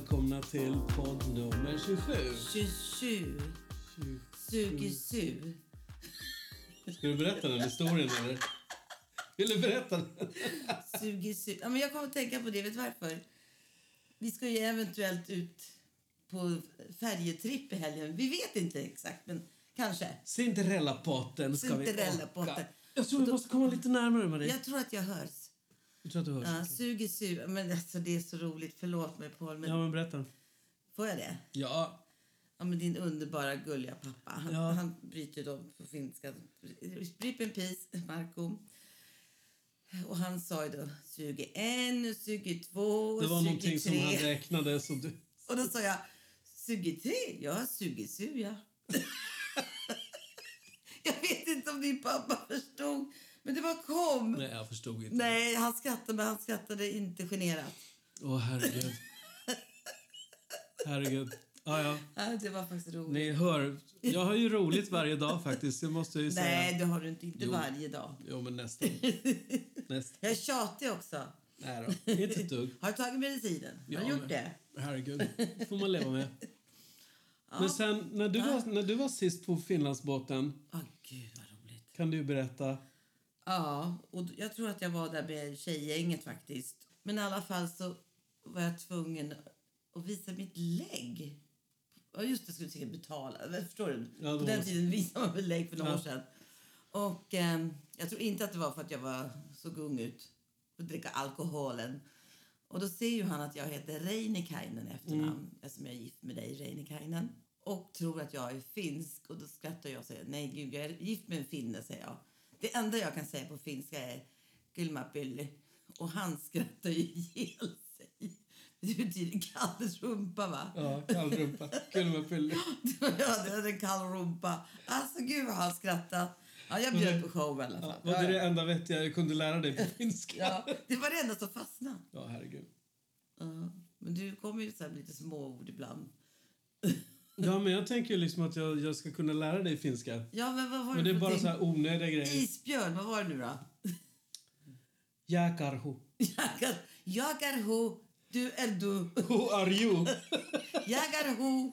välkomna till podd nummer 27. 27. Sugesu. Ska du berätta den historien eller? Vill du berätta den? Sugesu. Ja, men jag kommer att tänka på det. Vet varför? Vi ska ju eventuellt ut på färjetripp i helgen. Vi vet inte exakt, men kanske. Cinderella-potten ska vi åka. Jag tror vi måste komma lite närmare med. Jag tror att jag hörs. Jag tror att du hörs. Ja, sugesu. Men alltså, det är så roligt. Förlåt mig, Paul. Men Ja, men berätta. Får jag det? Ja. Ja, men din underbara, gulliga pappa. Han, Ja. han bryter då på finska. Rip in peace, Marco. Och han sa ju då suge en, suge två, Det var någonting som han räknade så du... Och då sa jag suge tre? Ja, suge su, ja. jag vet inte om din pappa förstod, men det bara kom. Nej, jag förstod inte. Nej, han skrattade, men han skrattade inte generat. Åh, herregud. Herregud. Ja, ja. Ja, det var faktiskt roligt. Ni hör, jag har ju roligt varje dag faktiskt. Det måste jag ju säga. Nej, det har du inte. Inte Jo. varje dag. Jo, men nästan. nästan. Jag är tjatig också. Nej då, inte ett dugg. Har du tagit medicinen? Har Ja, du gjort men- det? Herregud, får man leva med. Men sen, när du, var, när du var sist på Finlandsbåten, Åh, gud vad roligt. kan du berätta? Ja, och jag tror att jag var där med tjejgänget faktiskt. Men i alla fall så var jag tvungen att visa mitt lägg. Ja, just det, skulle säkert betala. Förstår du? Ja, På den tiden visade man väl lägg för några Ja. år sedan. Och ehm, jag tror inte att det var för att jag var så ung ut för att dricka alkoholen. Och då ser ju han att jag heter Reinikainen efternamn Mm. eftersom jag är gift med dig, Reinikainen. Och tror att jag är finsk och då skrattar jag och säger nej gud jag är gift med en finne säger jag. Det enda jag kan säga på finska är Kylmäpylly. Och han skrattar ju ihjäl sig. Det betyder kall rumpa va? Ja, kallrumpa. Kylmäpylly. ja, det är en kall rumpa. Alltså gud vad han skrattar. Ja, jag bjöd på show i alla fall. Ja, var det det enda vettiga jag kunde lära dig på finska? Ja, det var det enda som fastnade. Ja, herregud. Ja, men du kommer ju så här med lite småord ibland. Ja, men jag tänker ju liksom att jag, jag ska kunna lära dig finska. Ja, men vad var Men det är bara så här onödiga grejer. Isbjörn, vad var det nu då? Jäkarho. Jag är, jag är ho, du är du. Who are you? Jag är ho.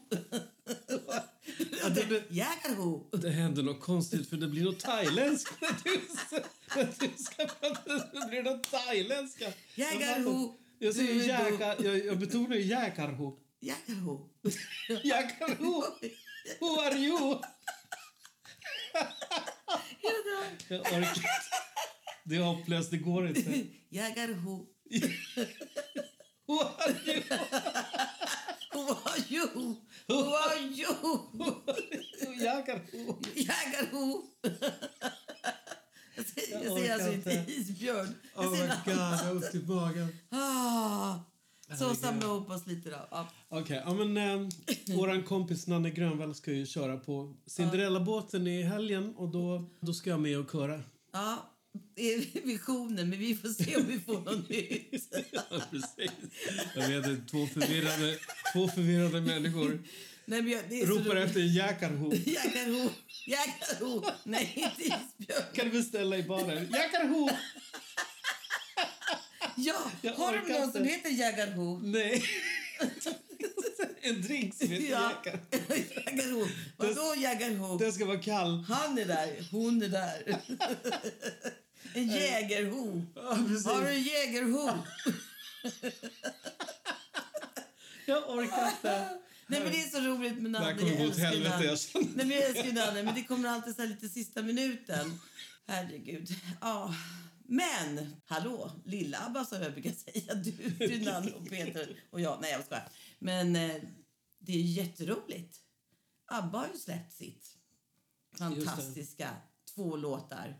Ja, det, det, Jag är ho. det händer något konstigt för det blir något thailändskt när du, när du ska prata. Det blir något thailändska. Jägarho. Jag säger jäkar, jag, jag betonar ju jäkarho. Jag är ho. Jäkarho. Who are you? Jag orkar inte. Det är hopplöst, det går inte. Jag är ho. Who are you? Who are you? Who are you? Är ho. Jag ser, alltså inte. isbjörn. Oh my god, jag har ont i magen. Så samla ihop oss lite då. Ja. Okej, ja men eh, våran kompis Nanne Grönvall ska ju köra på Cinderella-båten i helgen och då, då ska jag med och köra. ja, det är visionen, men vi får se om vi får något nytt. Ja, precis. Jag vet inte, två förvirrade, två förvirrade människor Nej, men jag, det är ropar efter en jäkarho. Jägarho, jägarho. Nej, inte isbjörn. Kan du beställa i baren? Jäkarho! Ja, Jag har de någon som heter jägarho? Nej. En drink som heter Ja, jägarho. Vadå jägarho? Den ska vara kall. Han är där, hon är där. En jägerho. Ja, precis. Har du en jägerho? Jag orkar inte. Nej men det är så roligt med Nanne. Det kommer Jag gå åt älskar helvete, Nanne. jag känner. Nej men jag älskar ju Nanne, men det kommer alltid så lite sista minuten. Herregud. Ja. Men, hallå, lilla Abba som jag brukar säga. Du, Nanne och Peter och jag. Nej jag skojar. Men eh, det är jätteroligt. Abba har ju släppt sitt fantastiska två låtar.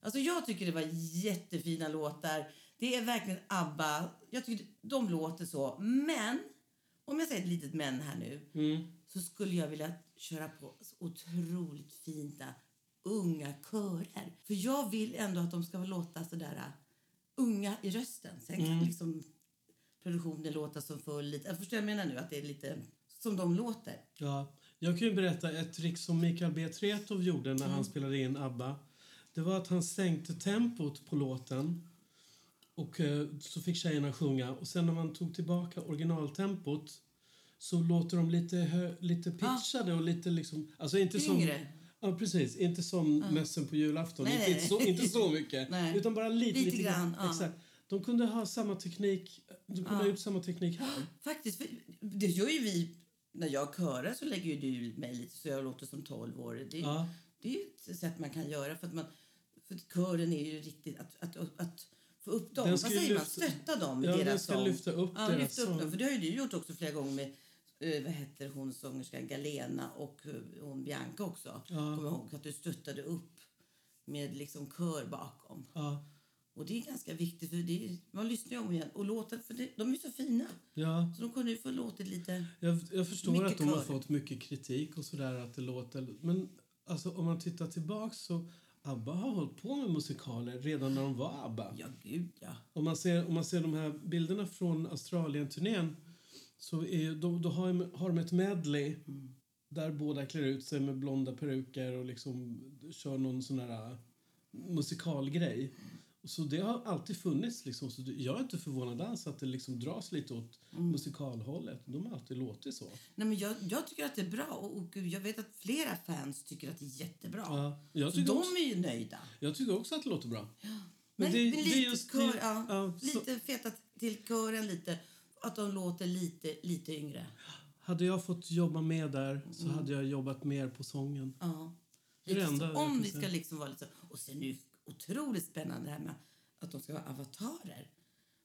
Alltså jag tycker det var jättefina låtar. Det är verkligen ABBA. Jag tycker de låter så. Men, om jag säger ett litet men här nu. Så skulle jag vilja köra på så otroligt fina unga körer. För jag vill ändå att de ska låta sådär uh, unga i rösten. Sen kan liksom produktionen låta som full. Lite. Jag förstår jag menar nu, att det är lite som de låter. Ja, jag kan berätta ett trick som Mikael B. Tretow gjorde när han spelade in ABBA. Det var att han sänkte tempot på låten Och eh, så fick tjejerna sjunga. Och sen när man tog tillbaka originaltempot så låter de lite, hö, lite pitchade och lite liksom... Alltså inte som... Ja, precis. Inte som mässen på julafton. Nej, inte, så, inte så mycket. Nej. Utan bara lite, Lite grann, ja. Exakt. De kunde ha samma teknik. De kunde Ja. ha gjort samma teknik här. Faktiskt, det gör ju vi. När jag körar så lägger ju du mig lite så jag låter som 12 år. Det, Ja. det är ett sätt man kan göra för att man för att kören är ju riktigt att, att, att, att få upp dem. Vad säger man? lyfta- Stötta dem i Ja, deras sång. lyfta upp ja, deras lyfta upp sång. dem. För det har ju du gjort också flera gånger med eh, vad heter hon sångerskan Galena och eh, hon Bianca också. Kommer ihåg att du stöttade upp med liksom kör bakom. Ja. Och det är ganska viktigt för det är, man lyssnar ju om igen och låter för det, de är så fina. ja. Så de kunde ju få låtit lite... Jag, jag förstår att de har kör. fått mycket kritik och sådär att det låter... Men alltså, om man tittar tillbaks så... ABBA har hållit på med musikaler redan när de var ABBA. Ja, gud ja. Om man ser, om man ser de här bilderna från Australien-turnén så är, då, då har, de, har de ett medley där båda klär ut sig med blonda peruker och liksom kör någon sån här äh, musikalgrej. Så det har alltid funnits. Liksom. Så det- jag är inte förvånad alls att det liksom dras lite åt musikalhållet. De har alltid låtit så. Nej, men jag, jag tycker att det är bra och, och jag vet att flera fans tycker att det är jättebra. Ja, jag, så tycker de också, är ju nöjda. jag tycker också att det låter bra. Men, Men det- men det är lite just- kör, det- ja, ja, så- lite feta till kören lite. Att de låter lite, lite yngre. Hade jag fått jobba med där så hade jag jobbat mer på sången. Ja. Lite enda om vi ska liksom vara lite så. Och sen är det otroligt spännande det här med att de ska vara avatarer.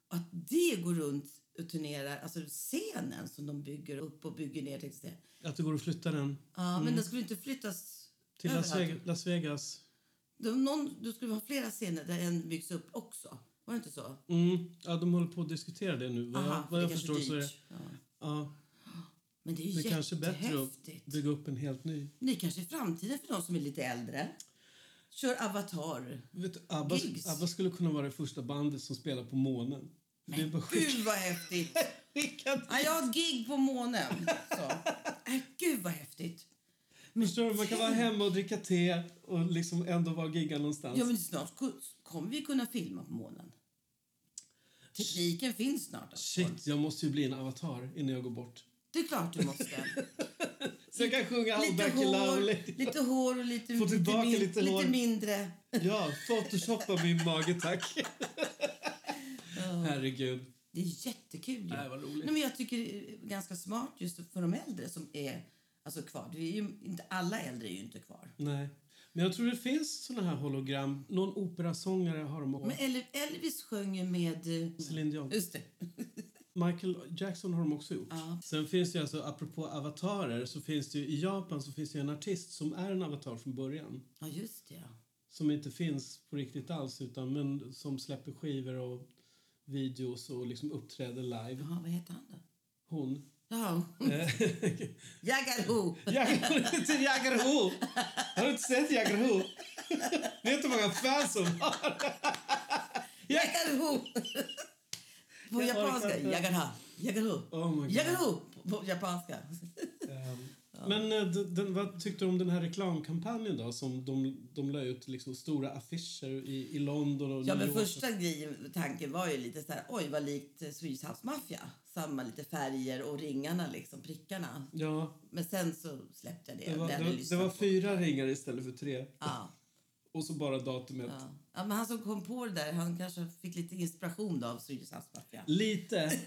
Och att det går runt och turnerar, alltså scenen som de bygger upp och bygger ner. säga. Att det går att flytta den Ja, men den skulle inte flyttas till Las överallt. Vegas. Las Vegas. De, någon, du skulle ha flera scener där en byggs upp också. Var det inte så? Mm. Ja, de håller på att diskutera det nu. Vad Aha, jag, vad det jag förstår så är det... Ja. Ja, Men det är det är kanske bättre att bygga upp en helt ny. Det är kanske är framtiden för de som är lite äldre. Kör Avatar. Vet, Abba. Abba skulle kunna vara det första bandet som spelar på månen. det är Men bara gud vad häftigt! Ja, jag har ett gig på månen. Så. Äh, gud vad häftigt. Förstår du? Man kan vara hemma och dricka te och liksom ändå vara gigga någonstans. Ja, men snart kommer vi kunna filma på månen. Tekniken finns snart. Shit, jag måste ju bli en avatar innan jag går bort. Det är klart du måste. Så jag kan sjunga All Lite Lite, lite hår och lite, Få lite, tillbaka lite lite, hår. mindre. Ja, photoshoppa min mage, tack. Herregud. Det är jättekul. ju. Nej, vad roligt. Nej, men jag tycker det är ganska smart just för de äldre som är alltså, kvar. Det är ju, inte, alla äldre är ju inte kvar. Nej. Men jag tror det finns såna här hologram. Någon operasångare har de också. Men Elvis, sjöng ju med... eh, Celine Dion. Just det. Michael Jackson har de också gjort. Ja. Sen finns det ju alltså, apropå avatarer, så finns det ju, i Japan så finns det en artist som är en avatar från början. Ja, just det. Ja. Som inte finns på riktigt alls, utan men som släpper skivor och videos och liksom uppträder live. Jaha, vad heter han då? Hon. Ja. Eh, Jaggarho! Jaggerho! Har du inte sett Jaggerho? Vet du hur många fans hon har? Jaggarho! På Jag japanska. Jaggarha. Jaggarho. Oh. Jaggarho på på japanska. Ehm, Men eh, den, vad tyckte du om den här reklamkampanjen då? Som de, de la ut liksom stora affischer i, i London och Ja, men första grejen, tanken var ju lite så här, oj vad likt eh, Swedish House Mafia. Samma lite färger och ringarna liksom, prickarna. Ja, Men sen så släppte jag det. det var, det, var, det var fyra ringar istället för tre. Ja, Och så bara datumet. ja. ja, men han som kom på det där, han kanske fick lite inspiration då av Swedish. Lite.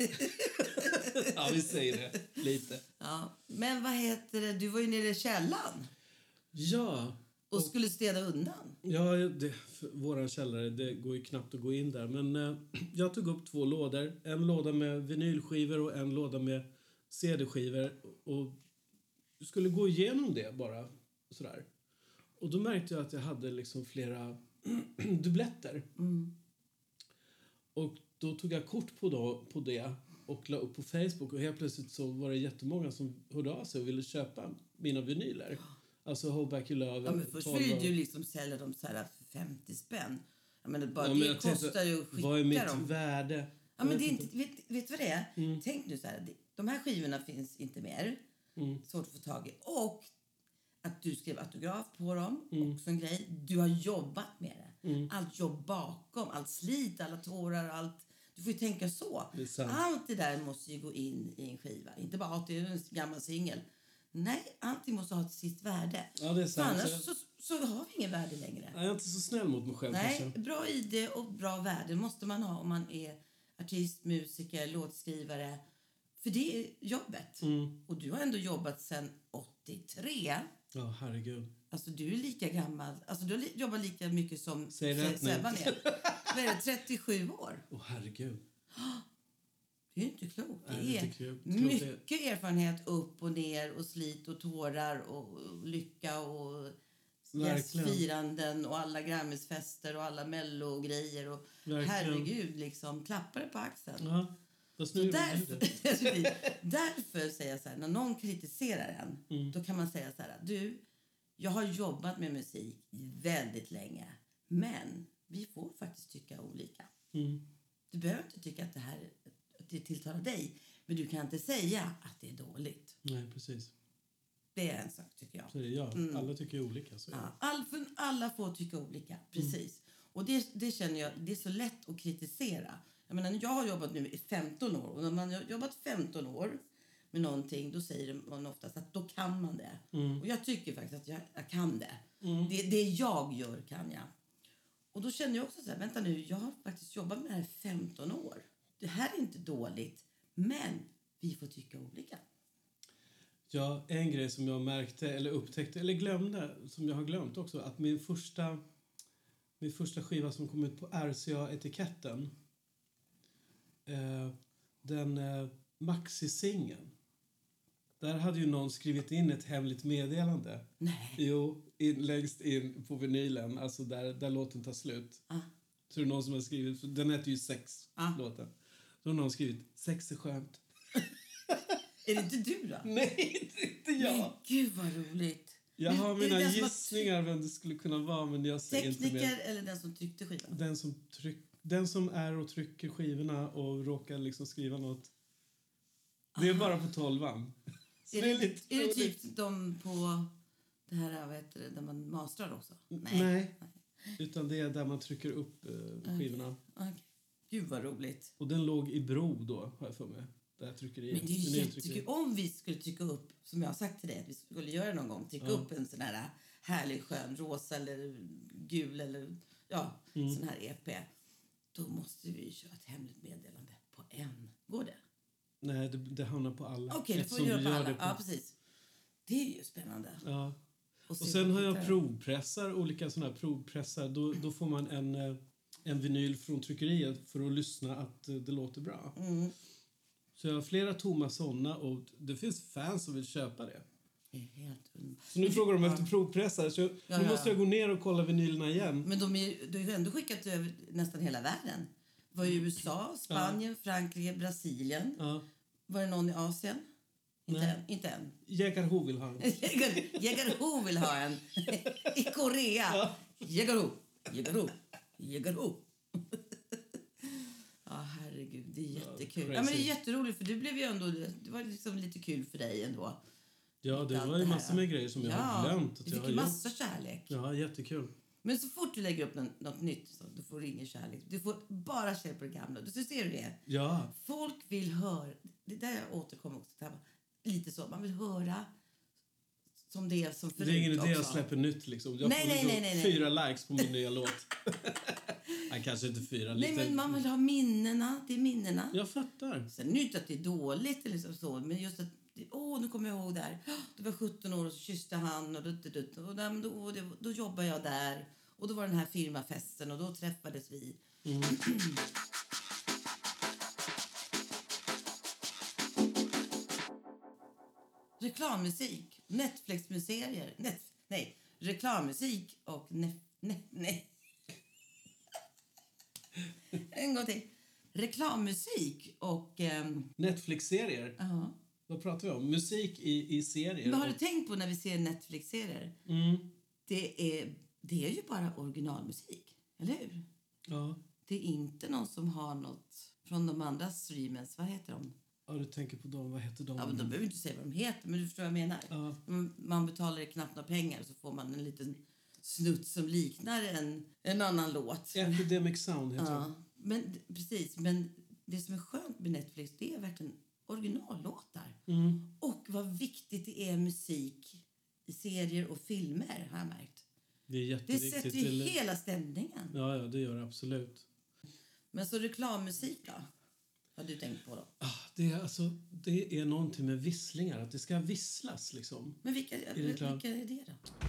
ja, vi säger det. Lite. Ja. Men vad heter det, du var ju nere i källaren Ja. Och skulle städa undan. Ja, det, våran källare, det går ju knappt att gå in där. Men eh, jag tog upp två lådor. En låda med vinylskivor och en låda med CD-skivor. Och skulle gå igenom det bara. Sådär. Och då märkte jag att jag hade liksom flera dubbletter. Mm. Och då tog jag kort på, då, på det och la upp på Facebook. Och helt plötsligt så var det jättemånga som hörde av sig och ville köpa mina vinyler. Alltså Hold Back Your Love. Ja, men först 12 vill du liksom sälja dem så här för 50 spänn. Ja, men bara Ja, men det jag tänkte, kostar ju att skicka Vad är mitt dem. värde? Ja, men Jag det är inte, vet, vet du vad det är? Mm. Tänk nu så här, de här skivorna finns inte mer. Mm. Svårt att få tag i. Och att du skrev autograf på dem, Mm. också en grej. Du har jobbat med det. Allt jobb bakom, allt slit, alla tårar, allt. Du får ju tänka så. Det. Allt det där måste ju gå in i en skiva. Inte bara att det är en gammal singel. Nej, allting måste ha sitt värde. Ja, det är sant. annars så, så har vi ingen värde längre. Jag är inte så snäll mot mig själv Nej, kanske. bra ID och bra värde måste man ha om man är artist, musiker, låtskrivare. För det är jobbet. Mm. Och du har ändå jobbat sedan 83. Ja, herregud. Alltså du är lika gammal. Alltså du jobbat lika mycket som Säg rätt nu. Sebban är. Vad är det, 37 år? Åh, herregud. Det är inte klokt. Det är det- mycket erfarenhet upp och ner och slit och tårar och lycka och gästfiranden och alla Grammisfester och alla mellogrejer och Verkligen. herregud liksom klappar det på axeln. Ja, Så därför, därför säger jag så här, när någon kritiserar en, Mm. då kan man säga så här, du, jag har jobbat med musik väldigt länge, men vi får faktiskt tycka olika. Mm. Du behöver inte tycka att det här det tilltalar dig, men du kan inte säga att det är dåligt. Nej, precis. Det är en sak tycker jag. Så det, ja. Alla tycker olika. Så. Ja, all, alla får tycka olika, precis. Och det, det känner jag, det är så lätt att kritisera. Jag menar, jag har jobbat nu i 15 år och när man har jobbat 15 år med någonting då säger man oftast att då kan man det. Och jag tycker faktiskt att jag, jag kan det. det. Det jag gör kan jag. Och då känner jag också så här, vänta nu, jag har faktiskt jobbat med det här i 15 år. Det här är inte dåligt, men vi får tycka olika. Ja, en grej som jag märkte, eller upptäckte, eller glömde, som jag har glömt också, att min första, min första skiva som kom ut på RCA-etiketten, eh, den eh, Maxi-singeln, där hade ju någon skrivit in ett hemligt meddelande. Nej. Jo, in, längst in på vinylen, alltså där, där låten tar slut. Ah. Så det är någon som har skrivit, den heter ju Sex, Ah. låten. Så har någon skrivit, sex är skönt. Är det inte du då? Nej, det är inte Men jag! gud vad roligt. Jag Men har mina gissningar vem det skulle kunna vara, men jag säger inte Tekniker mer. eller den som tryckte skivan? Den som, tryck, den som är och trycker skivorna och råkar liksom skriva något. Det är bara på tolvan. Är det är det typ de på det här vad heter det, där man mastrar också? Nej. Utan det är där man trycker upp eh, skivorna. Okej. Gud vad roligt. Och den låg i Bro då, har jag för mig. Där tryckeriet. Men det är ju jättekul. Om vi skulle trycka upp, som jag har sagt till dig att vi skulle göra någon gång, trycka Ja. upp en sån här härlig skön rosa eller gul eller ja, Mm. sån här EP. Då måste vi köra ett hemligt meddelande på en. Går det? Nej, det, det hamnar på alla. Okej, det får vi göra på alla. det på- Ja, precis. Det är ju spännande. Ja. Och Och se sen har jag provpressar, olika såna här provpressar. Då, då får man en, eh, en vinyl från tryckeriet för att lyssna att eh, det låter bra. Mm. Så jag har flera tomma såna och det finns fans som vill köpa det. Det helt. Så nu frågar de efter provpressar så Ja, nu ja. måste jag gå ner och kolla vinylerna igen. Men de är, du har ju ändå skickat över nästan hela världen. Det var i USA, Spanien, Frankrike, Brasilien. Ja. Var det någon i Asien? Inte Nej. än. Inte än. Jägarho vill ha en. Jägar- vill ha en. I Korea. Jägarho, Jägarho, Jägarho. Ja, herregud. Det är jättekul. Ja, men det är jätteroligt för du blev ju ändå, det var liksom lite kul för dig ändå. Ja, det var ju massor med grejer som jag har glömt att du fick ju gjort. massa kärlek. Ja, jättekul. Men så fort du lägger upp något, något nytt så du får ingen kärlek. Du får bara kärlek på det gamla. Du ser du det? Ja, Folk vill höra, det är där jag återkommer också till, lite så, man vill höra som det är som det förut är ingen idé också. jag släpper nytt liksom. Jag Nej, får nej, liksom nej, fyra likes på min nya låt. Nej, kanske inte fyra. Nej, Lite... men man vill ha minnena, det är minnena. Jag fattar. Sen det ju inte att det är dåligt eller så, så men just att, det- åh, nu kommer jag ihåg där. Du var 17 år och så kysste han och, dutt, dutt, och, då, det, då jobbar jag där. Och då var den här firmafesten och då träffades vi. Reklammusik, Netflix-serier, net, nej, reklammusik och ne, ne, nej. En gång till. Reklammusik och... ehm, Netflix-serier. ja. Vad pratar vi om? Musik i, i serier. Men har du tänkt på när vi ser Netflix-serier? Mm. Det är, det är ju bara originalmusik, eller hur? Ja. Det är inte någon som har något från de andra streamers. Vad heter de? Ja, du tänker på dem. Vad heter de? Ja, men de behöver inte säga vad de heter, men du förstår vad jag menar. Ja. Man betalar knappt några pengar så får man en liten snutt som liknar en, en annan låt. Epidemic Sound heter den. Ja, men d- precis. Men det som är skönt med Netflix det är verkligen originallåtar. Mm. Och vad viktigt det är musik i serier och filmer har jag märkt. Det är Det sätter ju hela stämningen. Ja, ja, det gör det absolut. Men så reklammusik då? Har du tänkt på då? Ah, det, är, alltså, det är någonting med visslingar, att det ska visslas liksom. Men vilka, vilka är det då?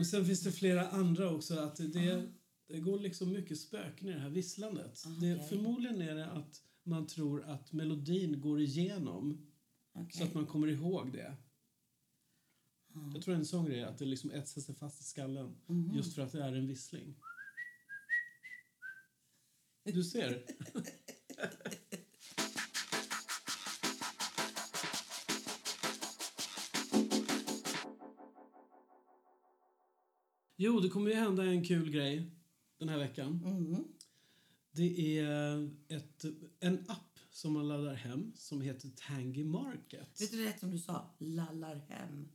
Men sen finns det flera andra också. Att det, det går liksom mycket spöken i det här visslandet. Ah, Det, förmodligen är det att man tror att melodin går igenom så Okej. att man kommer ihåg det. Ah. Jag tror en sån grej är att det liksom etsar sig fast i skallen Mhm. just för att det är en vissling. Du ser. Jo, det kommer ju hända en kul grej den här veckan. Mm. Det är ett, en app som man laddar hem som heter Tangy Market. Vet du rätt som du sa? Lallar hem.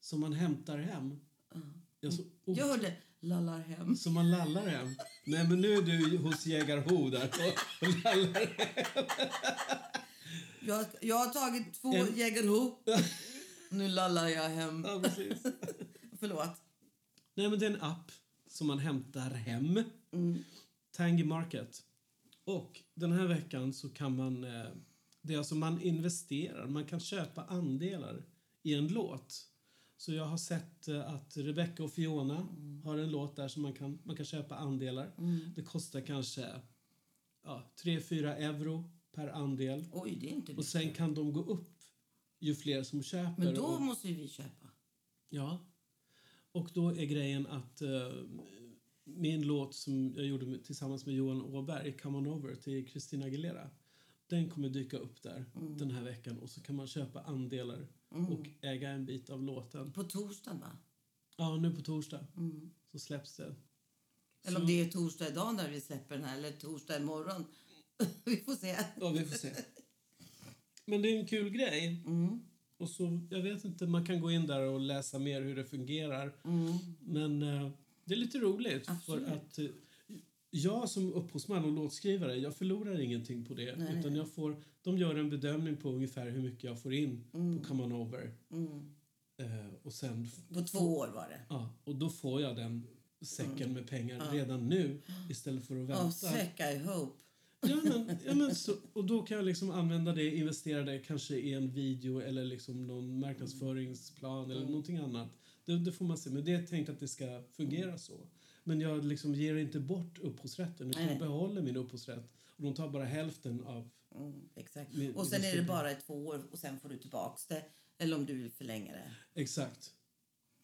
Som man hämtar hem. Ja. Ja, så, Jag hörde lallar hem. Som man lallar hem. Nej, men nu är du hos Jägarho där och, lallar hem. Jag, jag har tagit två En- Jägerho. Nu lallar jag hem. Ja, precis. Förlåt. Nej, men det är en app som man hämtar hem. Mm. Tangy Market. Och den här veckan så kan man... Eh, det är alltså man investerar, man kan köpa andelar i en låt. Så jag har sett eh, att Rebecca och Fiona har en låt där som man kan, man kan köpa andelar. Mm. Det kostar kanske ja, 3-4 euro per andel. Oj, det är inte Och sen kan de gå upp ju fler som köper. Men då och, måste vi köpa. Ja. Och då är grejen att eh, min låt som jag gjorde tillsammans med Johan Åberg, Come on over, till Christina Aguilera. Den kommer dyka upp där Mm. den här veckan och så kan man köpa andelar och äga en bit av låten. På torsdagen, va? Ja, nu på torsdag Mm. så släpps det. Eller Så- om det är torsdag idag när vi släpper den här, eller torsdag imorgon. vi får se. Ja, vi får se. Men det är en kul grej. Mm. Och så, jag vet inte, man kan gå in där och läsa mer hur det fungerar. Mm. Men eh, det är lite roligt Absolut. för att eh, jag som upphovsman och låtskrivare, jag förlorar ingenting på det. Nej, utan jag får, de gör en bedömning på ungefär hur mycket jag får in på Come On Over. Mm. Eh, och sen, På två år var det. ja, och då får jag den säcken med pengar redan nu istället för att Oh, vänta. säck I hope. Ja, men, ja, men så, och då kan jag liksom använda det, investera det kanske i en video eller liksom någon marknadsföringsplan eller någonting annat. Det, det får man se. Men det är tänkt att det ska fungera så. Men jag liksom ger inte bort upphovsrätten utan jag behåller min upphovsrätt. Och de tar bara hälften av... Mm, exakt. Min- Och sen är det bara i två år och sen får du tillbaks det. Eller om du vill förlänga det. Exakt.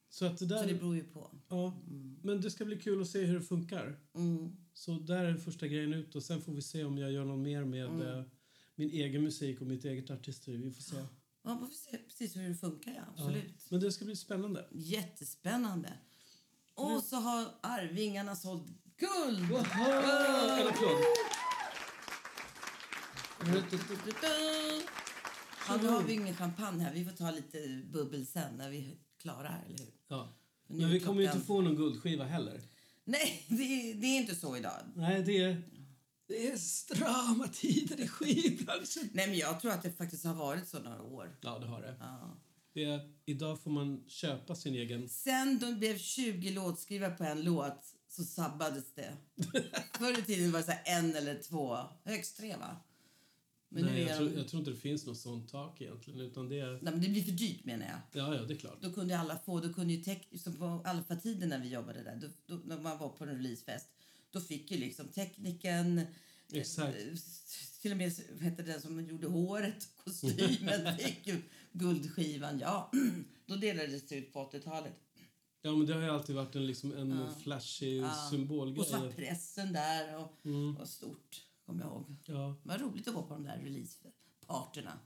Så att det där... Så det beror ju på. ja, men det ska bli kul att se hur det funkar. Mm. Så där är första grejen ut och sen får vi se om jag gör något mer med Mm. eh, min egen musik och mitt eget artisteri. Vi får se. Ja, får se precis hur det funkar, ja. Absolut. Men det ska bli spännande. Jättespännande. Och så har Arvingarna sålt guld! En applåd. Ja, nu har vi ingen champagne här. Vi får ta lite bubbel sen när vi är klara här, eller hur? Ja. Nu Men vi kommer ju inte få någon guldskiva heller. Nej, det är, det är inte så idag. Nej, det är, det är strama tider i skivbranschen. Nej, men jag tror att det faktiskt har varit så några år. Ja, det har det. Ja. det är, idag får man köpa sin egen... Sen de blev 20 låtskrivare på en låt så sabbades det. Förr i tiden var det så en eller två, högst tre va? Men nu Nej, är jag, de... tror, jag tror inte det finns något sånt tak egentligen. Utan det är, Nej, men det blir för dyrt menar jag. ja, ja, det är klart. Då kunde alla få, då kunde ju tek, som på alfatiden när vi jobbade där, då, då, när man var på en releasefest, då fick ju liksom tekniken, Exakt. eh, till och med hette den som gjorde håret, kostymen, fick ju guldskivan. Ja, då delades det ut på 80-talet. Ja, men det har ju alltid varit en, liksom, en Ja. flashig Ja. symbolgrej. Och så var pressen där och, Mm. och stort, kommer jag ihåg. Ja. Det var roligt att gå på de där releaseparterna.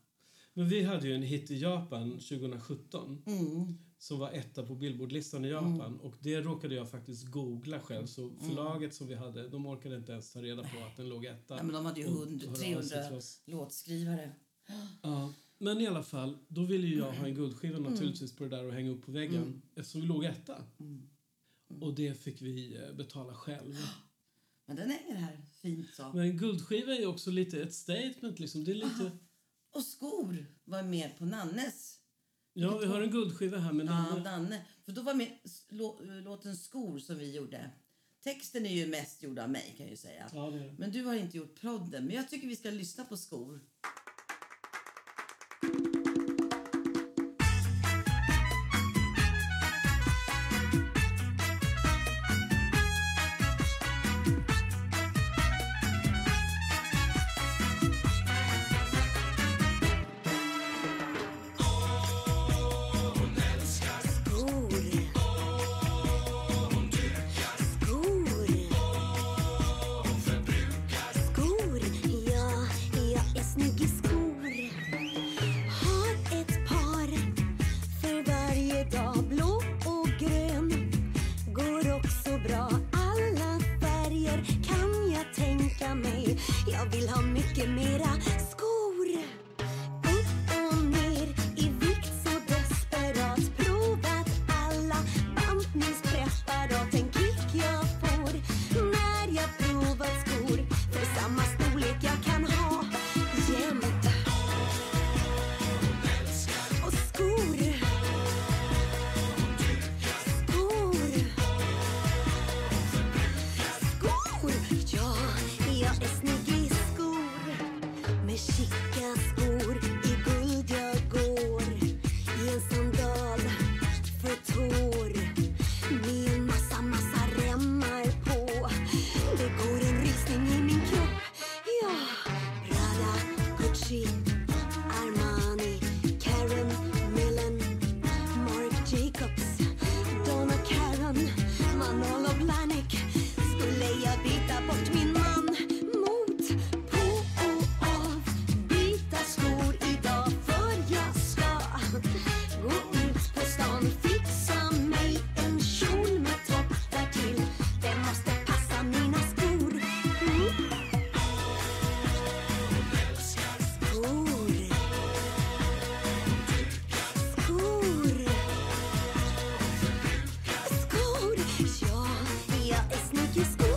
Men vi hade ju en hit i Japan 2017 Mm. som var etta på Billboardlistan i Japan. Och det råkade jag faktiskt googla själv. Så Mm. förlaget som vi hade, de orkade inte ens ta reda på att den låg etta. Ja, men de hade ju Och 100, höra av sig 300 till oss. låtskrivare. Ja. Men i alla fall, då ville ju jag ha en guldskiva Mm. naturligtvis på det där och hänga upp på väggen. Eftersom vi låg etta. Mm. Och det fick vi eh, betala själv. Men den hänger här fint så. Men en guldskiva är också lite ett statement liksom. Det är lite... Och skor var med på Nannes. Ja, vi har en guldskiva här med Ja, Nanne. För då var med lå, låten Skor som vi gjorde. Texten är ju mest gjord av mig kan jag ju säga. Ja, det det. Men du har inte gjort prodden. Men jag tycker vi ska lyssna på. Skor. Jag är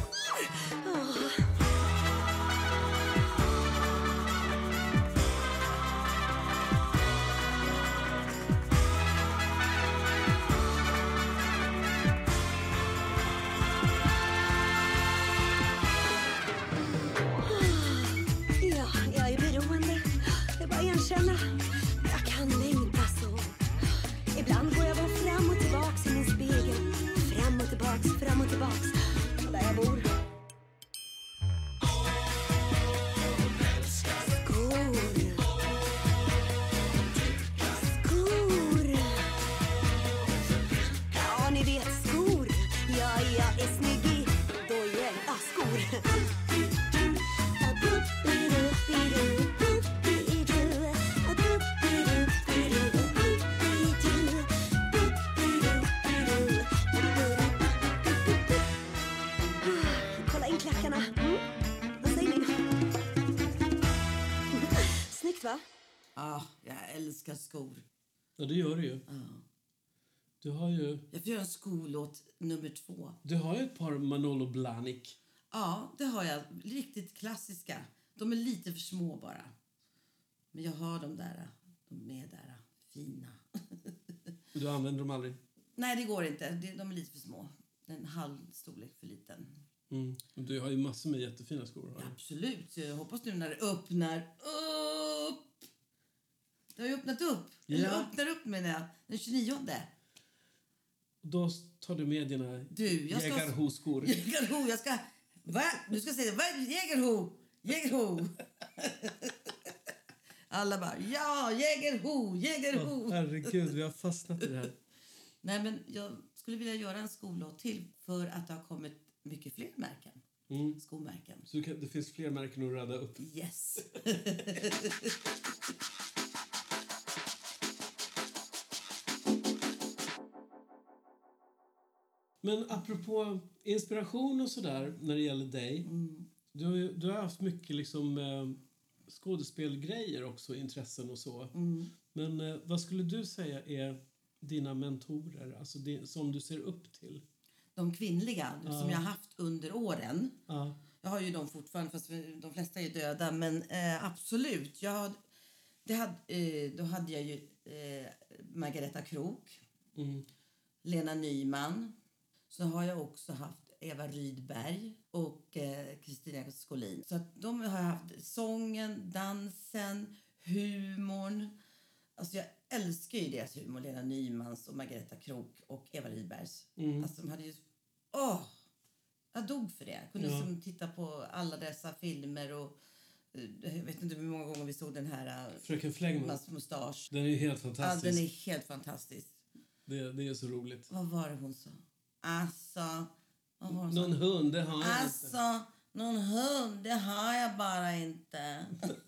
Ja, det gör du ju. Ja. Du har ju, Jag får göra en skolåt nummer två. du har ju ett par Manolo Blahnik. Ja, det har jag. Riktigt klassiska. De är lite för små bara. Men jag har de där. De är där. Fina. Du använder dem aldrig. Nej, det går inte. De är lite för små. En halv storlek för liten. Mm. Du har ju massor med jättefina skor. Absolut. Jag hoppas nu när det öppnar Det har ju öppnat upp. Ja. Öppnar upp menar jag. Den 29. Då tar du med dina Du, jag ska... jägarhoskor. Jägerho, jag ska... Va? Du ska säga Va? Jägerho! Jägerho! Alla bara ja, Jägerho, Jägerho! Herregud, vi har fastnat i det här. Nej, men jag skulle vilja göra en skolåt till för att det har kommit mycket fler märken. Mm. Skomärken. Så du kan, det finns fler märken att rada upp. Yes. Men apropå inspiration och sådär när det gäller dig. Du, har ju- du har haft mycket liksom, eh, skådespelgrejer också, intressen och så. Men eh, vad skulle du säga är dina mentorer, alltså det, som du ser upp till? De kvinnliga som jag har haft under åren. Ja. Jag har ju dem fortfarande, fast de flesta är döda. Men eh, absolut. Jag, det hade, eh, då hade jag ju eh, Margareta Krook, Mm. Lena Nyman. Så har jag också haft Eva Rydberg och eh, Kristina Skolin. Så att de har haft sången, dansen, humorn. Alltså jag älskar ju deras humor, Lena Nymans och Margareta Krook och Eva Rydbergs. Mm. Alltså de hade ju... Åh! Jag dog för det. Jag kunde Ja. liksom titta på alla dessa filmer och eh, jag vet inte hur många gånger vi såg den här uh, Fröken Flängman. Mans mustasch. Den är helt Ja, fantastisk. den är helt fantastisk. det, det är så roligt. Vad var det hon sa? Alltså... Någon hund, det har jag inte. Alltså, någon hund, det har jag bara inte.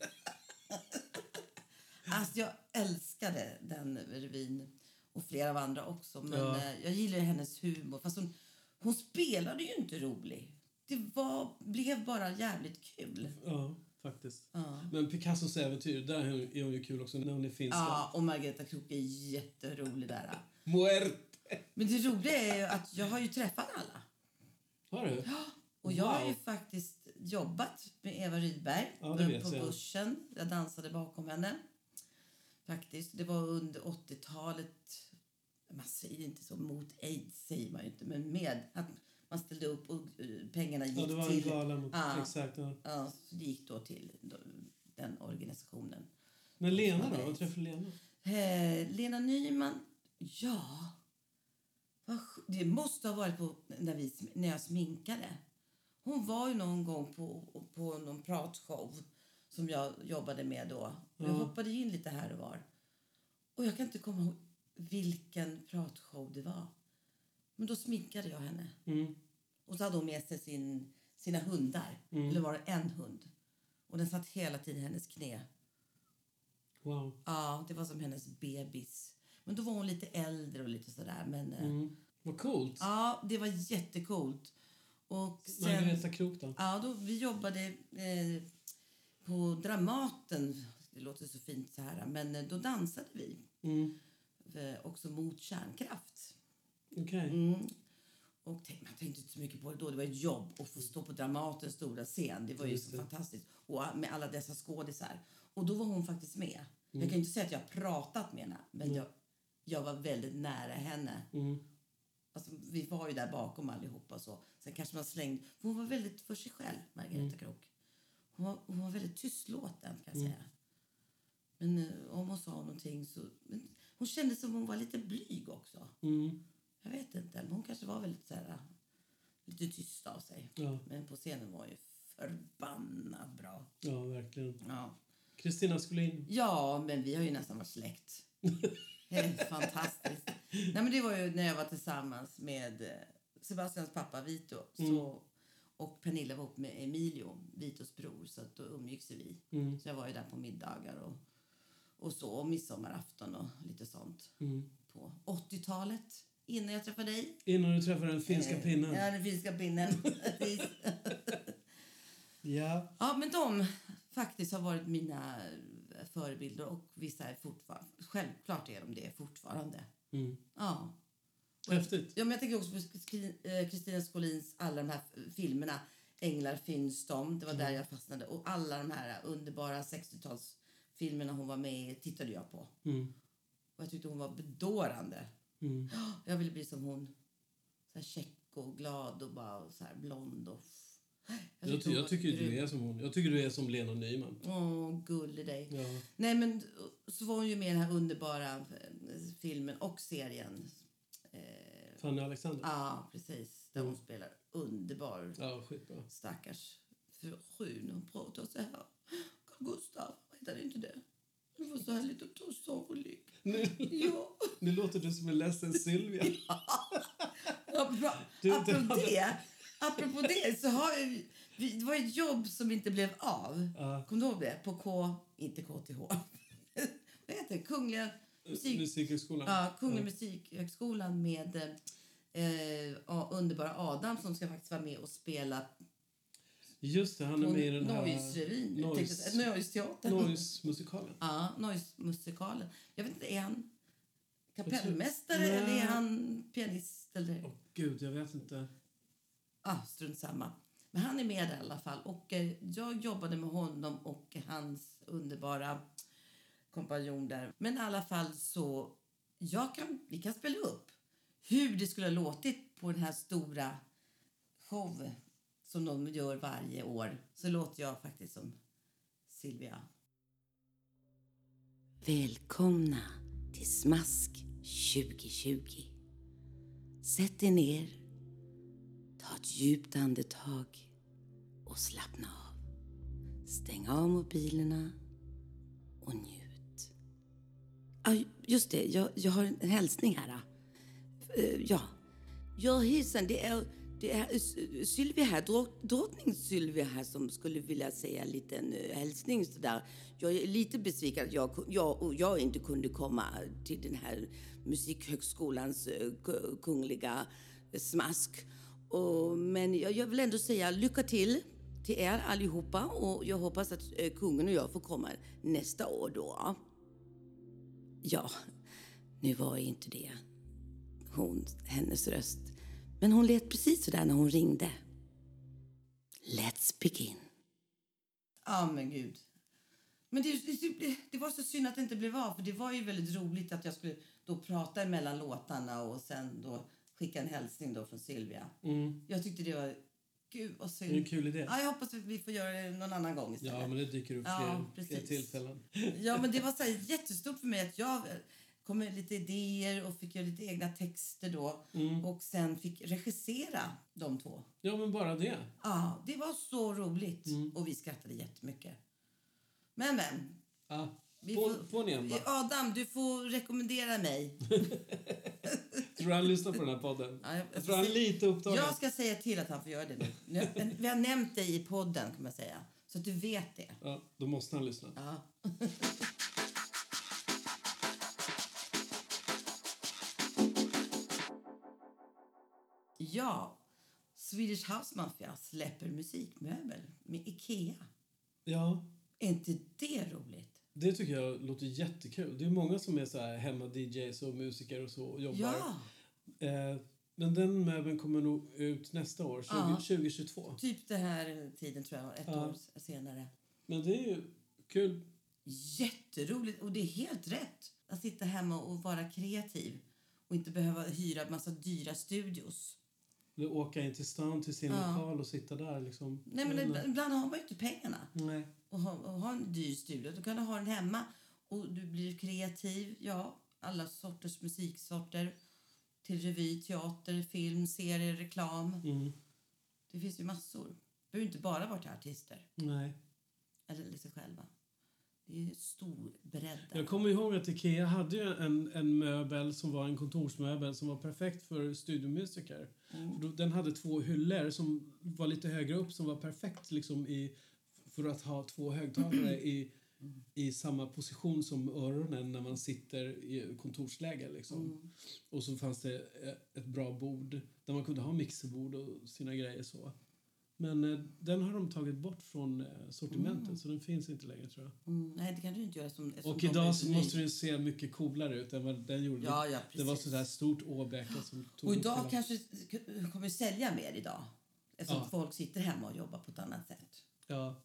alltså, jag älskade den revyn. Och flera av andra också. Men Ja. eh, jag gillar hennes humor. Fast hon, hon spelade ju inte rolig. Det var, blev bara jävligt kul. Ja, faktiskt. Ja. Men Picassos äventyr, där är hon, är hon ju kul också när hon är finska. Ja, och Margareta Krook är jätterolig där. Muerte! Men det roliga är ju att jag har ju träffat alla. Har du? Och jag har ju Wow. faktiskt jobbat med Eva Rydberg Ja, på jag. Börsen. Jag dansade bakom henne. Faktiskt. Det var under 80-talet. Man säger inte så mot aids, säger man ju inte. Men med att man ställde upp och eh, pengarna gick Ja, det var en till... gala mot... Ja. Exakt. Ja. Ja, så det gick då till den organisationen. Men Lena då? Vad träffade Lena? Eh, Lena Nyman, ja... Det måste ha varit på när, vi, när jag sminkade. Hon var ju någon gång på, på någon pratshow som jag jobbade med då. Jag Ja. hoppade in lite här och var. Och jag kan inte komma ihåg vilken pratshow det var. Men då sminkade jag henne. Mm. Och så hade hon med sig sin, sina hundar. Eller var det en hund? Och den satt hela tiden i hennes knä. Wow. Ja, det var som hennes bebis. Men då var hon lite äldre och lite sådär. Men eh, Mm. Vad coolt. ja, det var jättecoolt. Och sen, Margareta Krook då? ja, då, vi jobbade eh, på Dramaten. Det låter så fint så här. Men eh, då dansade vi. Mm. Eh, också mot kärnkraft. Okej. Mm. Och tänk, man tänkte inte så mycket på det då. Det var ett jobb att få stå på Dramatens stora scen. Det var ju så fantastiskt. Och med alla dessa skådisar. Och då var hon faktiskt med. Mm. Jag kan inte säga att jag har pratat med henne. Men jag, jag var väldigt nära henne. Mm. Alltså, vi var ju där bakom allihopa. Så. Sen kanske man slängde... Hon var väldigt för sig själv, Margareta Mm. Krook. Hon var, hon var väldigt tystlåten, kan jag säga. Men eh, om hon sa någonting så... Men hon kände som hon var lite blyg också. Mm. Jag vet inte. Men hon kanske var väldigt så här, äh, lite tyst av sig. Ja. Men på scenen var hon ju förbannat bra. ja, verkligen. Ja. Kristina Skolin. ja, men vi har ju nästan varit släkt. Helt fantastiskt. Nej, men det var ju när jag var tillsammans med eh, Sebastians pappa Vito. Så, och Pernilla var ihop med Emilio, Vitos bror. Så att då umgicks vi. Mm. Så jag var ju där på middagar och, och så. Och midsommarafton och lite sånt. Mm. På 80-talet. Innan jag träffade dig. Innan du träffade den finska Eh, pinnen. Ja, den finska pinnen. Ja. ja, men de faktiskt har varit mina förebilder och vissa är fortfarande... Självklart är de det fortfarande. Mm. Ja. Häftigt. ja men jag tänker också på eh, Kristina Skolins alla de här filmerna. Änglar finns de. Det var där jag fastnade. Och alla de här underbara 60-talsfilmerna hon var med i tittade jag på. Mm. Och jag tyckte hon var bedårande. Mm. Jag ville bli som hon. Så här check och glad och bara så här blond och... Jag, jag var tycker grym. du är som hon. Jag tycker du är som Lena Nyman. Åh, gullig dig. Ja. Nej, men så var hon ju med i den här underbara eh, filmen och serien. Eh, Fanny Alexander. Ja, precis. Där Mm. hon spelar underbar Ja, skitbra. stackars fru när hon pratar så här. Carl Gustav, heter det inte det? Du var så härligt och så sorglig. Nu, Ja. nu låter du som en ledsen Sylvia. Ja, bra. Du- apropå, det, apropå det så har vi, det var ett jobb som inte blev av. Ja. Kommer du ihåg det? På K, inte KTH. Vad heter det? Kungliga musik... Musikhögskolan. Ja, Kungliga Musikhögskolan med eh, underbara Adam som ska faktiskt vara med och spela Just det, han är med i den här... Noise-revyn. Noise-. Noise-musikalen. Ja, Noise-musikalen. Jag vet inte, är han kapellmästare eller är han pianist? Eller? Åh gud, jag vet inte. Ah, strunt samma. Men han är med i alla fall. Och eh, jag jobbade med honom och hans underbara kompanjon där. Men i alla fall så, jag kan, vi kan spela upp hur det skulle ha låtit på den här stora show som de gör varje år. Så låter jag faktiskt som Silvia. Välkomna till Smask 2020. Sätt er ner Ta ett djupt andetag och slappna av. Stäng av mobilerna och njut. Ah, just det, jag, jag har en hälsning här. Uh, ja. Ja, hejsan, det är, det är Sylvia här, drott- drottning Sylvia här som skulle vilja säga en liten eh, hälsning sådär. Jag är lite besviken att jag, jag, jag inte kunde komma till den här musikhögskolans eh, kungliga smask. Och, men jag, jag vill ändå säga lycka till till er allihopa och jag hoppas att eh, kungen och jag får komma nästa år då. Ja, nu var ju inte det hon, hennes röst. Men hon lät precis så där när hon ringde. Let's begin. Ja, men gud. Men det, det, det var så synd att det inte blev av, för det var ju väldigt roligt att jag skulle då prata mellan låtarna och sen då skicka en hälsning då från Sylvia. Mm. Jag tyckte det var... Gud, vad synd. Det är en kul idé. Ja, jag hoppas att vi får göra det någon annan gång istället. Ja, men det dyker upp Ja, fler, fler tillfällen. Ja, men det var så här jättestort för mig att jag kom med lite idéer och fick göra lite egna texter då. Mm. Och sen fick regissera de två. Ja, men bara det. Ja, det var så roligt. Mm. Och vi skrattade jättemycket. Men, men. Vi På, får- på en igen. Adam, du får rekommendera mig. Tror du han lyssnar på den här podden? Ja, jag- Jag tror han är lite upptagen. Jag ska säga till att han får göra det nu. Nu- Vi har nämnt dig i podden, kan man säga. Så att du vet det. Ja, då måste han lyssna. Ja. ja, Swedish House Mafia släpper musikmöbel med Ikea. Ja, Är inte det roligt? det tycker jag låter jättekul. Det är många som är så här hemma-DJs och musiker och så och jobbar. Ja, Eh, men den möbeln kommer nog ut nästa år, 20, Ja. 2022. typ det här tiden tror jag, ett Ja. år senare. Men det är ju kul. Jätteroligt och det är helt rätt att sitta hemma och vara kreativ och inte behöva hyra massa dyra studios. Eller åka in till stan till sin Ja. lokal och sitta där liksom. Nej, men ibland- ibland har man ju inte pengarna. Nej. och ha, och ha en dyr studio. Du kan ha den hemma och du blir kreativ. Ja, alla sorters musiksorter. Till revy, teater, film, serier, reklam. Mm. Det finns ju massor. Det behöver inte bara vara till artister Nej. eller sig själva. Det är stor bredd. Jag kommer ihåg att Ikea hade en, en möbel som var en kontorsmöbel som var perfekt för studiomusiker. Mm. Den hade två hyllor som var lite högre upp som var perfekt liksom i, för att ha två högtalare i, i samma position som öronen när man sitter i kontorsläge. Liksom. Mm. Och så fanns det eh, ett bra bord där man kunde ha mixerbord och sina grejer så. Men eh, den har de tagit bort från eh, sortimentet så den finns inte längre tror jag. Mm, nej, det kan du inte göra som Och idag så måste den se mycket coolare ut än vad den gjorde. Ja, ja, det var sådär stort åbäke som tog Och idag kanske kommer sälja mer idag. Eftersom Ja. folk sitter hemma och jobbar på ett annat sätt. Ja.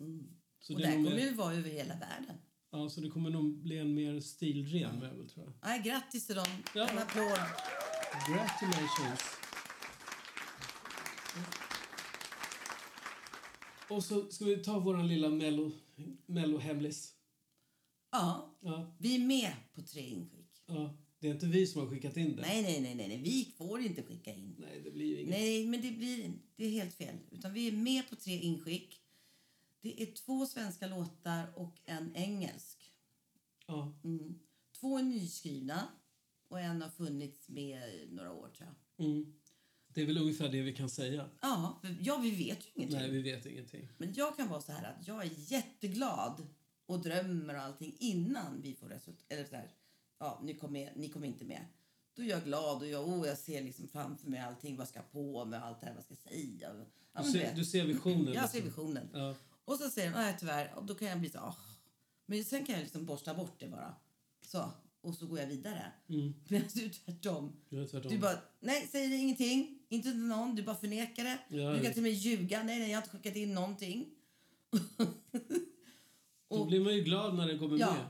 Så, och det det är nog kommer mer, ju vara över hela världen. ja, så det kommer nog bli en mer stilren möbel tror jag. Nej, grattis till dem. Ja. En applåd. Gratulations! Och så ska vi ta våran lilla mello, mello-hemlis. Ja, Ja, vi är med på tre inskick. ja. Det är inte vi som har skickat in det. Nej, nej, nej, nej, vi får inte skicka in. Nej, det blir inget. Nej, men det, blir, det är helt fel. Utan vi är med på tre inskick. Det är två svenska låtar och en engelsk. Ja. Mm. Två är nyskrivna och en har funnits med i några år tror jag. Mm. Det är väl ungefär det vi kan säga. Ja, ja vi vet ju ingenting. Nej, vi vet ingenting. Men jag kan vara så här att jag är jätteglad och drömmer och allting innan vi får resultat. Eller så här, ja, ni kom, med, ni kom inte med. Då är jag glad och jag, oh, jag ser liksom framför mig allting, vad ska jag på med allt det här, vad ska jag säga. Ja, Du ser, du ser visionen. Jag ser liksom. visionen. Ja. Och så säger de, nej tyvärr, och då kan jag bli så, åh. Men sen kan jag liksom borsta bort det bara. Så, och så går jag vidare. Mm. Medan du är tvärtom. Jag är tvärtom. Du bara, nej, säger ingenting. Inte till någon, du bara förnekar det. Ja, du kan till och med ljuga. Nej, nej, jag har inte skickat in någonting. Då blir man ju glad när den kommer Ja. med.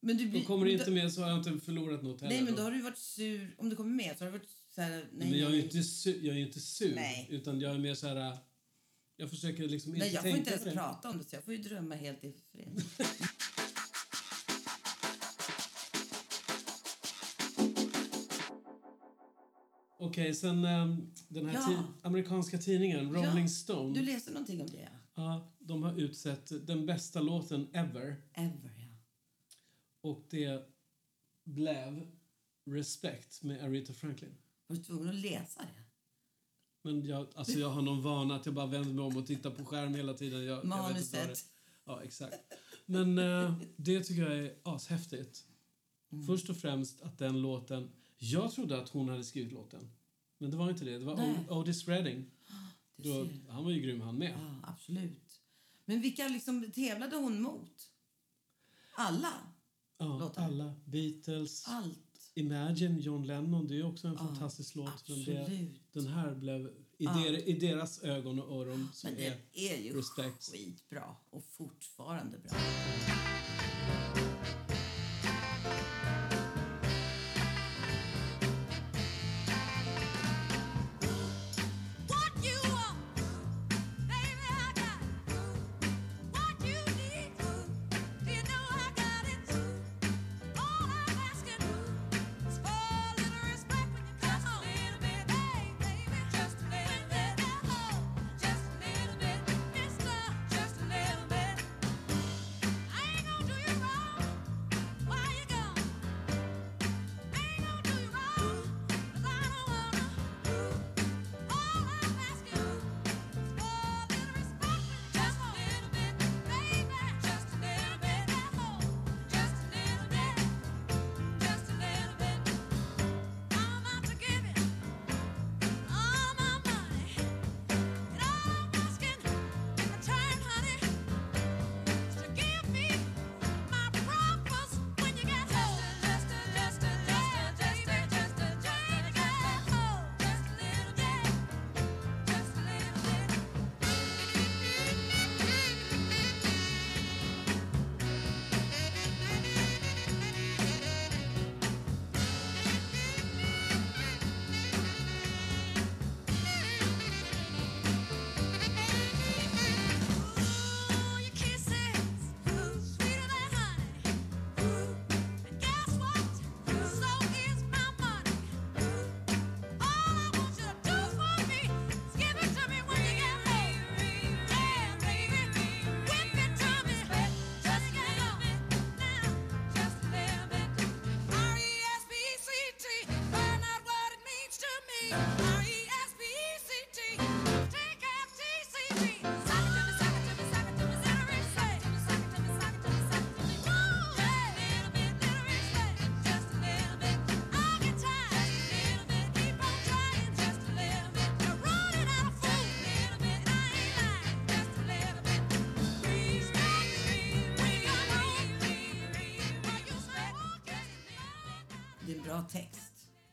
Men du Och blir... kommer det inte då- med så har jag inte förlorat något heller. Nej, men då har du varit sur. Om du kommer med så har du varit så här, nej, men jag är ju inte, su- jag är ju inte sur. Nej. Utan jag är mer så här... Jag försöker liksom inte Nej, jag får inte ens prata om det, så jag får ju drömma helt i fred. Okej, sen ehm, den här Ja. ti- amerikanska tidningen Rolling Ja, Stone. Du läste någonting om det, ja. Ja, de har utsett den bästa låten ever. Ever, ja. Och det blev Respect med Aretha Franklin. Var du tvungen att läsa det? Men jag, alltså jag har någon vana att jag bara vänder mig om och tittar på skärm hela tiden. Jag, jag Manuset. Ja, exakt. Men eh, det tycker jag är ashäftigt. Mm. Först och främst att den låten... Jag trodde att hon hade skrivit låten. Men det var inte det. Det var Nej. Otis Redding. Då, han var ju grym han med. Ja, absolut. Men vilka liksom tävlade hon mot? Alla? Ja, låtar. alla. Beatles, Allt? Imagine, John Lennon. Det är också en fantastisk låt. Men det, den här blev i, der, i deras ögon och öron så Men är den är ju Respect. skitbra och fortfarande bra.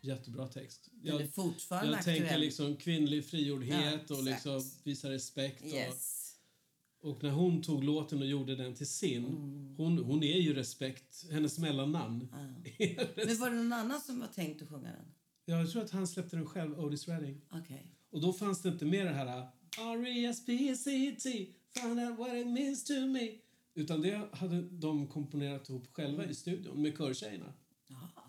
Jättebra text. Den Jag, fortfarande jag aktuell. tänker liksom kvinnlig frigjordhet Ja, och liksom visa respekt. Och, Yes. och när hon tog låten och gjorde den till sin, Mm. hon, hon är ju respekt, hennes mellannamn. Men var det någon annan som var tänkt att sjunga den? jag tror att han släppte den själv, Otis Redding. Okej. Och då fanns det inte med det här R-E-S-P-C-T, Find out what it means to me. Utan det hade de komponerat ihop själva i studion med körtjejerna.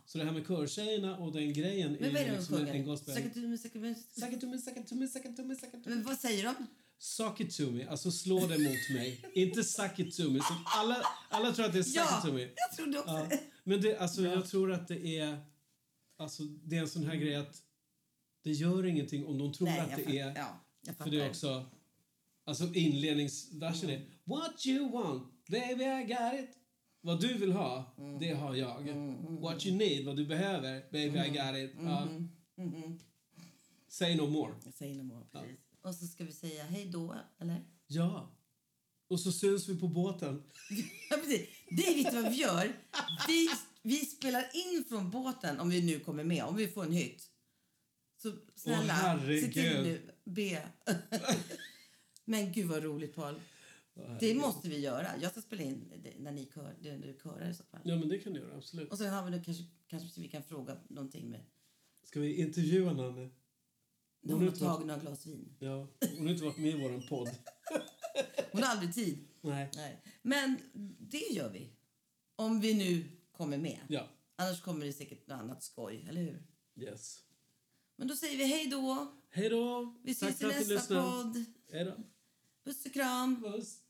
Så det här med körtjejerna och den grejen Men vad är det de liksom en, sjunger? gospel. Suck it to me, suck it to me. Suck it to me, suck it to me, suck it to. Men vad säger de? Suck it to me, alltså slå det mot mig. Inte suck it to me. Som alla, alla tror att det är suck Ja, it to me. jag trodde också Ja. Men det, alltså, jag tror att det är... Alltså, det är en sån här grej att det gör ingenting om de tror Nej, att det är... Ja, jag För det är också... Alltså inledningsversen är What you want, baby I got it. Vad du vill ha, Mm. det har jag. What you need, vad du behöver, baby I got it. Ja. Mm-hmm. Say no more. Säger no more, precis. Och så ska vi säga hej då, eller? Ja. Och så syns vi på båten. Ja, precis. Det är vet du vad vi gör. Vi, vi spelar in från båten om vi nu kommer med, om vi får en hytt. Så snälla, herregud. se till nu. Be. Men gud vad roligt, Paul. Det måste vi göra. Jag ska spela in när ni kör, när du körar i så fall. Ja, men det kan du göra. Absolut. Och sen har vi nu kanske, kanske vi kan fråga någonting med Ska vi intervjua Nanne? när hon har tagit några glas vin. Ja, hon har inte varit med i vår podd. Hon har aldrig tid. Nej. Nej. Men det gör vi. Om vi nu kommer med. Ja. Annars kommer det säkert något annat skoj, eller hur? Yes. Men då säger vi hej då. Hej då! Vi Tack ses i att du nästa podd. Hej då. Puss och kram. Puss.